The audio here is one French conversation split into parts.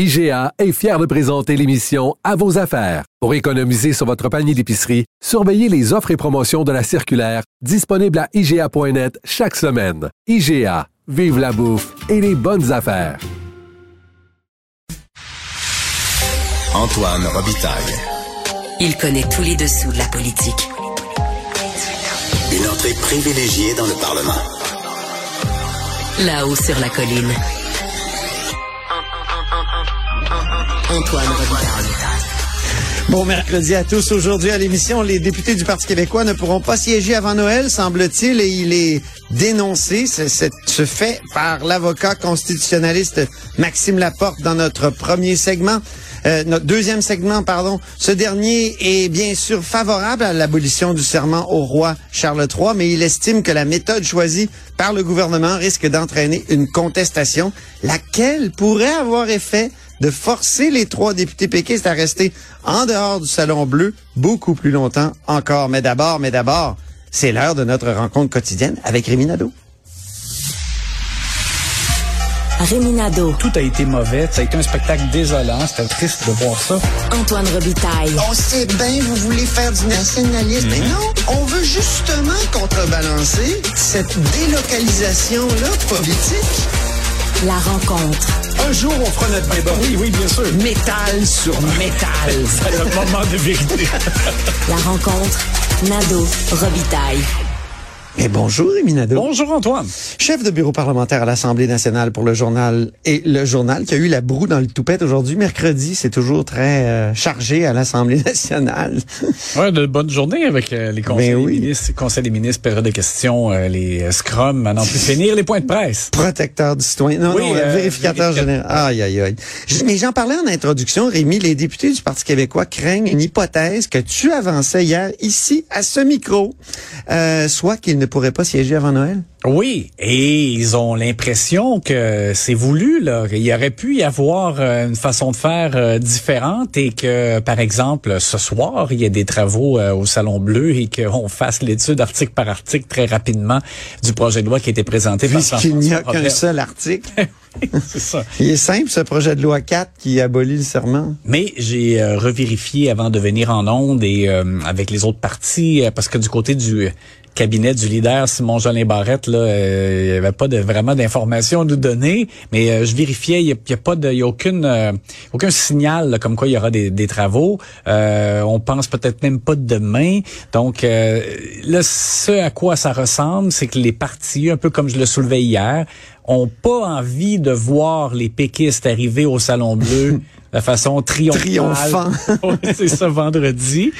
IGA est fier de présenter l'émission À vos affaires. Pour économiser sur votre panier d'épicerie, surveillez les offres et promotions de la circulaire disponible à IGA.net chaque semaine. IGA, vive la bouffe et les bonnes affaires. Antoine Robitaille. Il connaît tous les dessous de la politique. Une entrée privilégiée dans le Parlement. Là-haut sur la colline. Antoine Robitaille. Bon mercredi à tous. Aujourd'hui à l'émission, les députés du Parti québécois ne pourront pas siéger avant Noël, semble-t-il, et il est dénoncé, ce, ce- ce fait, par l'avocat constitutionnaliste Maxime Laporte dans notre premier segment. Euh, notre deuxième segment, pardon. Ce dernier est bien sûr favorable à l'abolition du serment au roi Charles III, mais il estime que la méthode choisie par le gouvernement risque d'entraîner une contestation, laquelle pourrait avoir effet de forcer les trois députés péquistes à rester en dehors du Salon Bleu beaucoup plus longtemps encore. Mais d'abord, mais d'abord, c'est l'heure de notre rencontre quotidienne avec Rémi Nadeau. Rémi Nadeau, Tout a été mauvais. Ça a été un spectacle désolant. C'était triste de voir ça. Antoine Robitaille. On sait bien, vous voulez faire du nationalisme, mais non, on veut justement contrebalancer cette délocalisation-là politique. La rencontre. Un jour, on fera notre débat. Oui, oui, bien sûr. Métal sur métal. C'est le moment de vérité. La rencontre. Nadeau, Robitaille. Et bonjour, Rémi Nadeau. Bonjour, Antoine. Chef de bureau parlementaire à l'Assemblée nationale pour le journal et le journal qui a eu la broue dans le toupette aujourd'hui. Mercredi, c'est toujours très euh, chargé à l'Assemblée nationale. Ouais, de bonnes journées avec euh, les conseils Ben oui. des ministres, conseils des ministres, période de questions, euh, les euh, scrums, à n'en plus finir, les points de presse. Protecteur du citoyen. Non, Oui, non, euh, vérificateur général. Aïe, aïe, aïe. Mais j'en parlais en introduction, Rémi. Les députés du Parti québécois craignent une hypothèse que tu avançais hier ici à ce micro, euh, soit qu'ils ne pourraient pas siéger avant Noël? Oui, et ils ont l'impression que c'est voulu, là. Il y aurait pu y avoir euh, une façon de faire euh, différente et que, par exemple, ce soir, il y a des travaux euh, au Salon Bleu et qu'on fasse l'étude article par article très rapidement du projet de loi qui a été présenté par Puisqu'il n'y a qu'un seul article. C'est ça. Il est simple, ce projet de loi 4 qui abolit le serment. Mais j'ai euh, revérifié avant de venir en onde et euh, avec les autres partis, euh, parce que du côté du cabinet du leader Simon Jolin Barrette, là, euh, il n'y avait pas de, vraiment d'informations à nous donner, mais euh, je vérifiais, il n'y a, pas de, il y a aucune, euh, aucun signal là, comme quoi il y aura des, des travaux. Euh, on pense peut-être même pas demain. Donc euh, là, ce à quoi ça ressemble, c'est que les partis, un peu comme je le soulevais hier, ont pas envie de voir les péquistes arriver au Salon Bleu de façon triomphale. Triomphant. C'est ça, vendredi.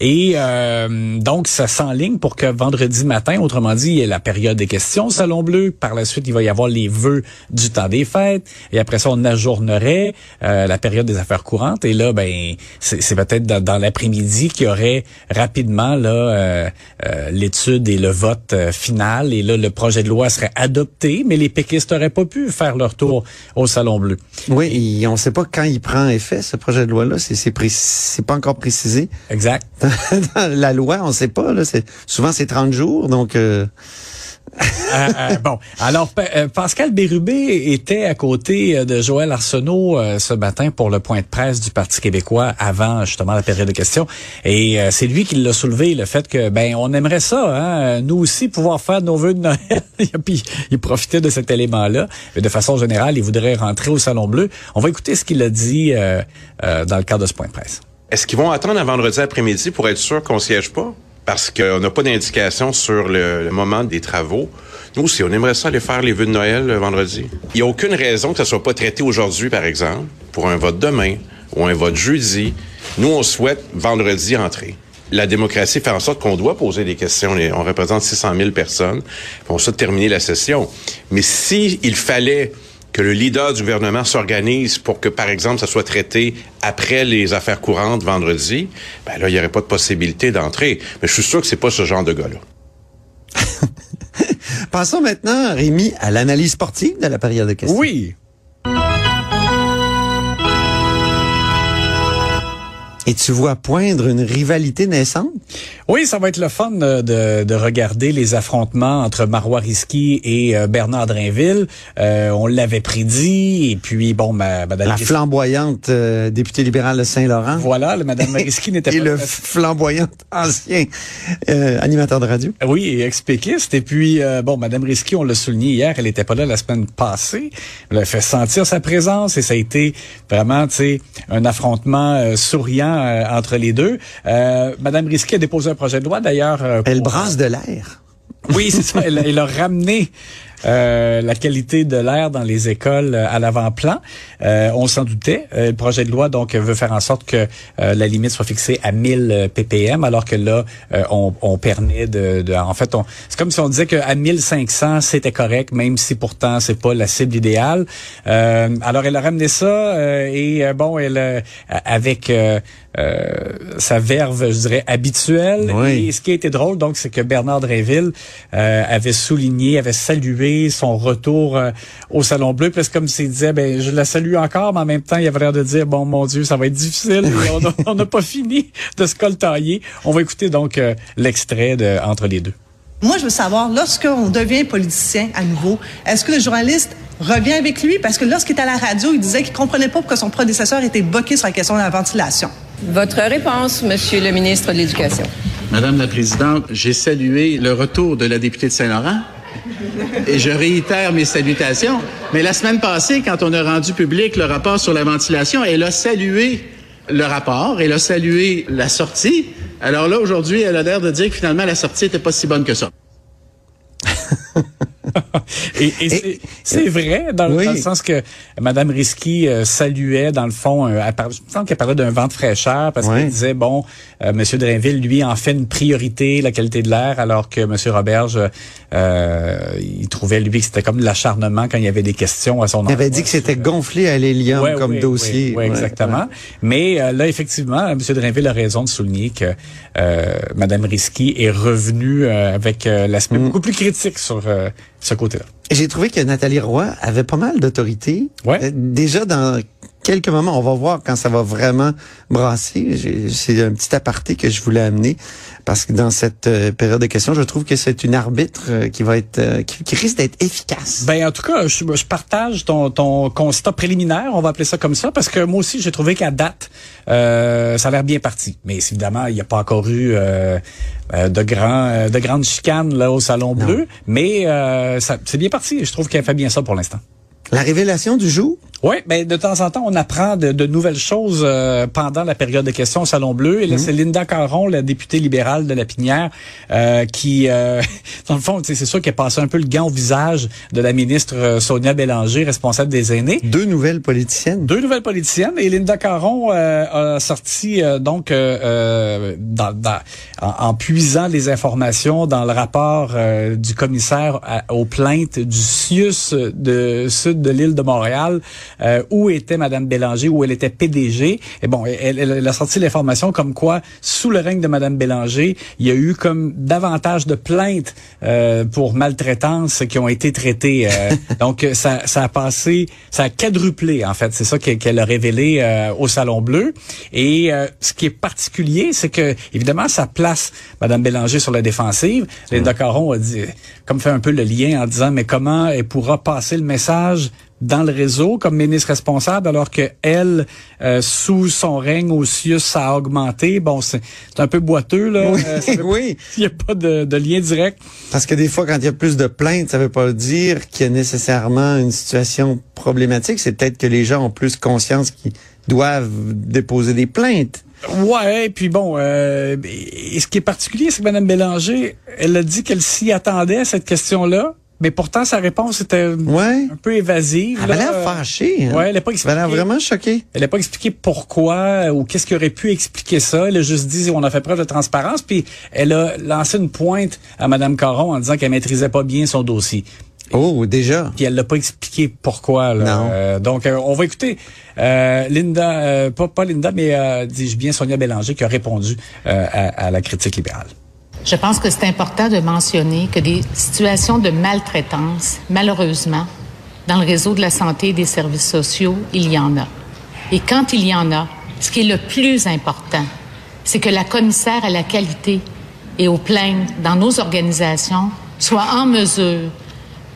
Et euh, donc, ça s'enligne pour que vendredi matin, autrement dit, il y ait la période des questions au Salon Bleu. Par la suite, il va y avoir les vœux du temps des fêtes. Et après ça, on ajournerait euh, la période des affaires courantes. Et là, ben, c'est peut-être dans, dans l'après-midi qu'il y aurait rapidement là euh, euh, l'étude et le vote euh, final. Et là, le projet de loi serait adopté, mais les péquistes n'auraient pas pu faire leur tour au Salon Bleu. Oui, et on ne sait pas quand il prend effet, ce projet de loi-là. C'est pas encore précisé. Exact. La loi, on ne sait pas. Là, souvent, c'est 30 jours. Donc, euh, Euh, euh, bon, alors euh, Pascal Bérubé était à côté euh, de Joël Arsenault ce matin pour le point de presse du Parti québécois avant justement la période de questions. Et euh, c'est lui qui l'a soulevé, le fait que ben on aimerait ça, hein, nous aussi pouvoir faire nos vœux de Noël. Et Puis il profitait de cet élément-là. Mais de façon générale, il voudrait rentrer au Salon Bleu. On va écouter ce qu'il a dit euh, euh, dans le cadre de ce point de presse. Est-ce qu'ils vont attendre un vendredi après-midi pour être sûr qu'on siège pas? Parce qu'on n'a pas d'indication sur le, moment des travaux. Nous aussi, on aimerait ça aller faire les vœux de Noël le vendredi. Il n'y a aucune raison que ça soit pas traité aujourd'hui, par exemple, pour un vote demain ou un vote jeudi. Nous, on souhaite vendredi entrer. La démocratie fait en sorte qu'on doit poser des questions. On représente 600 000 personnes. On souhaite terminer la session. Mais si il fallait que le leader du gouvernement s'organise pour que, par exemple, ça soit traité après les affaires courantes vendredi, ben là, il n'y aurait pas de possibilité d'entrer. Mais je suis sûr que c'est pas ce genre de gars-là. Passons maintenant, Rémi, à l'analyse sportive de la période de questions. Oui. Et tu vois poindre une rivalité naissante? Oui, ça va être le fun euh, de, de regarder les affrontements entre Marois Risky et euh, Bernard Drinville. Euh, on l'avait prédit, et puis bon, ma, Madame La Risky- flamboyante euh, députée libérale de Saint-Laurent. Voilà, le Madame Risky n'était Et pas le flamboyant ancien euh, animateur de radio. Oui, ex-péquiste. Et puis, euh, bon, Madame Risky, on l'a souligné hier, elle n'était pas là la semaine passée. Elle a fait sentir sa présence et ça a été vraiment, tu sais, un affrontement souriant euh, entre les deux. Euh, Madame Risky a déposé un projet de loi, d'ailleurs. euh, Elle pour- brasse de l'air. Oui, c'est ça. Elle, elle a ramené euh, la qualité de l'air dans les écoles euh, à l'avant-plan. Euh, on s'en doutait. Euh, le projet de loi donc veut faire en sorte que euh, la limite soit fixée à 1000 ppm, alors que là euh, on, on permet de, de- en fait, on, c'est comme si on disait qu'à 1500 c'était correct, même si pourtant c'est pas la cible idéale. Euh, alors elle a ramené ça euh, et bon, elle euh, avec euh, euh, sa verve, je dirais habituelle. Oui. Et ce qui a été drôle, donc, c'est que Bernard Dréville euh, avait souligné, avait salué son retour euh, au Salon Bleu. Puis comme s'il disait, ben, je la salue encore, mais en même temps, il avait l'air de dire, bon, mon Dieu, ça va être difficile. On n'a pas fini de se coltailler. On va écouter donc euh, l'extrait de Entre les deux. Moi, je veux savoir, lorsqu'on devient politicien à nouveau, est-ce que le journaliste revient avec lui? Parce que lorsqu'il était à la radio, il disait qu'il comprenait pas pourquoi son prédécesseur était boqué sur la question de la ventilation. Votre réponse, Monsieur le ministre de l'Éducation. Madame la Présidente, j'ai salué le retour de la députée de Saint-Laurent et je réitère mes salutations. Mais la semaine passée, quand on a rendu public le rapport sur la ventilation, elle a salué le rapport, elle a salué la sortie. Alors là, aujourd'hui, elle a l'air de dire que finalement, la sortie n'était pas si bonne que ça. Et, et c'est- c'est vrai, dans, Oui. dans le sens que Madame Risky euh, saluait, dans le fond, euh, elle par- je me semble qu'elle parlait d'un vent de fraîcheur, parce qu'elle disait, bon, euh, Monsieur Drainville, lui, en fait une priorité, la qualité de l'air, alors que Monsieur Roberge, euh, il trouvait, lui, que c'était comme de l'acharnement quand il y avait des questions à son Il avait dit que c'était gonflé à l'hélium Ouais, comme oui, dossier. Oui, Ouais, exactement. ouais. Mais euh, là, effectivement, M. Drainville a raison de souligner que euh, Mme Risky est revenue euh, avec euh, l'aspect Mm. beaucoup plus critique sur euh, ce côté-là. J'ai trouvé que Nathalie Roy avait pas mal d'autorité. Ouais. Euh, Déjà dans quelques moments, on va voir quand ça va vraiment brasser. C'est un petit aparté que je voulais amener parce que dans cette euh, période de questions, je trouve que c'est une arbitre euh, qui va être, euh, qui, qui risque d'être efficace. Ben en tout cas, je, je partage ton, ton constat préliminaire, on va appeler ça comme ça, parce que moi aussi j'ai trouvé qu'à date, euh, ça a l'air bien parti. Mais évidemment, il n'y a pas encore eu de grands, de grandes chicanes là au salon bleu, mais euh, ça- c'est bien parti. Je trouve qu'elle fait bien ça pour l'instant. La révélation du jour, Oui, ben de temps en temps, on apprend de, de nouvelles choses euh, pendant la période de questions au Salon Bleu. Et là, c'est Linda Caron, la députée libérale de la Pinière, euh, qui, euh, dans le fond, c'est sûr qu'elle passé un peu le gant au visage de la ministre euh, Sonia Bélanger, responsable des aînés. deux nouvelles politiciennes. Deux nouvelles politiciennes et Linda Caron euh, a sorti euh, donc dans, dans- en, en puisant les informations dans le rapport euh, du commissaire à- aux plaintes du CIUS de sud de l'île de Montréal euh, où était Madame Bélanger où elle était PDG et bon elle, elle- a sorti l'information comme quoi sous le règne de Madame Bélanger il y a eu comme davantage de plaintes euh, pour maltraitance qui ont été traitées euh, donc ça, ça a passé ça a quadruplé en fait. C'est ça qu'elle qu'elle a révélé euh, au Salon Bleu. Et euh, ce qui est particulier c'est que évidemment ça place Madame Bélanger sur la défensive Linda Caron a dit comme fait un peu le lien en disant mais comment elle pourra passer le message dans le réseau comme ministre responsable alors que elle euh, sous son règne au CIUS ça a augmenté bon c'est un peu boiteux là Oui, Euh, ça veut- oui. il n'y a pas de, de lien direct Parce que des fois, quand il y a plus de plaintes, ça veut pas dire qu'il y a nécessairement une situation problématique. C'est peut-être que les gens ont plus conscience qu'ils doivent déposer des plaintes. Ouais, puis bon, euh, et ce qui est particulier, c'est que Mme Bélanger, elle a dit qu'elle s'y attendait à cette question-là, mais pourtant sa réponse était Ouais. un peu évasive. Elle avait là. l'air fâchée. hein. Ouais, elle n'a pas Elle expliqué. vraiment choquée. Elle n'a pas expliqué pourquoi ou qu'est-ce qui aurait pu expliquer ça. Elle a juste dit on a fait preuve de transparence. Puis elle a lancé une pointe à Mme Caron en disant qu'elle maîtrisait pas bien son dossier. Oh, déjà. Puis elle l'a pas expliqué pourquoi. Là. Non. Euh, donc, euh, on va écouter euh, Linda, euh, pas, pas Linda, mais euh, dis-je bien Sonia Bélanger qui a répondu euh, à, à la critique libérale. Je pense que c'est important de mentionner que des situations de maltraitance, malheureusement, dans le réseau de la santé et des services sociaux, il y en a. Et quand il y en a, ce qui est le plus important, c'est que la commissaire à la qualité et aux plaintes dans nos organisations soit en mesure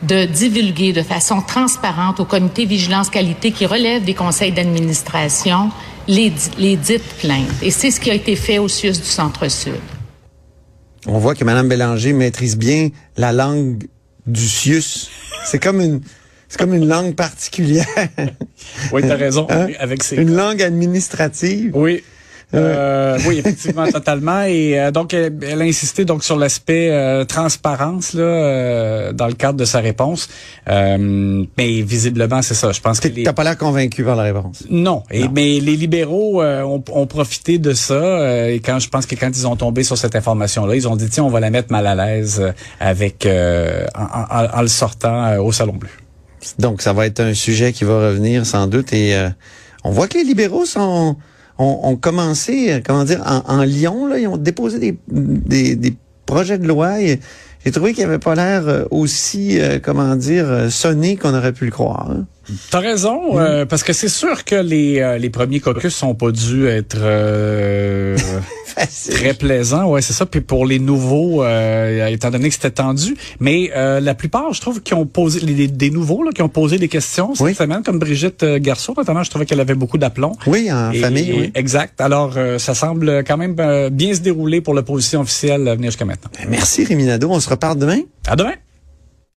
de divulguer de façon transparente au comité vigilance qualité qui relève des conseils d'administration les, di- les dites plaintes. Et c'est ce qui a été fait au CIUS du Centre-Sud. On voit que Mme Bélanger maîtrise bien la langue du Sius. C'est comme une, c'est comme une langue particulière. Oui, t'as raison. Hein? Avec ses Une langue administrative. Oui. Euh, oui, effectivement, totalement. Et euh, donc, elle, elle a insisté donc sur l'aspect euh, transparence là, euh, dans le cadre de sa réponse. Euh, mais visiblement, c'est ça. Je pense que les... T'as pas l'air convaincu par la réponse. Non, et, mais les libéraux euh, ont, ont profité de ça. euh, et quand je pense que quand ils ont tombé sur cette information-là, ils ont dit tiens, on va la mettre mal à l'aise avec euh, en, en- en le sortant euh, au salon bleu. Donc, ça va être un sujet qui va revenir sans doute. Et euh, on voit que les libéraux sont, ont, ont commencé, comment dire, en, Lyon, là, ils ont déposé des, projets de loi. Et J'ai trouvé qu'il avait pas l'air euh, aussi, euh, comment dire, euh, sonné qu'on aurait pu le croire. T'as raison, euh, parce que c'est sûr que les, euh, les premiers caucus sont pas dû être euh, très plaisants. Ouais, c'est ça. Puis pour les nouveaux, euh, étant donné que c'était tendu, mais euh, la plupart, je trouve, qui ont posé les- les- des nouveaux là, qui ont posé des questions cette semaine, comme Brigitte euh, Garceau notamment, je trouvais qu'elle avait beaucoup d'aplomb. Oui, en Et- famille, oui. Exact. Alors, euh, ça semble quand même euh, bien se dérouler pour l'opposition officielle à venir jusqu'à maintenant. Merci, Rémi Nadeau. On se reparle demain? À demain.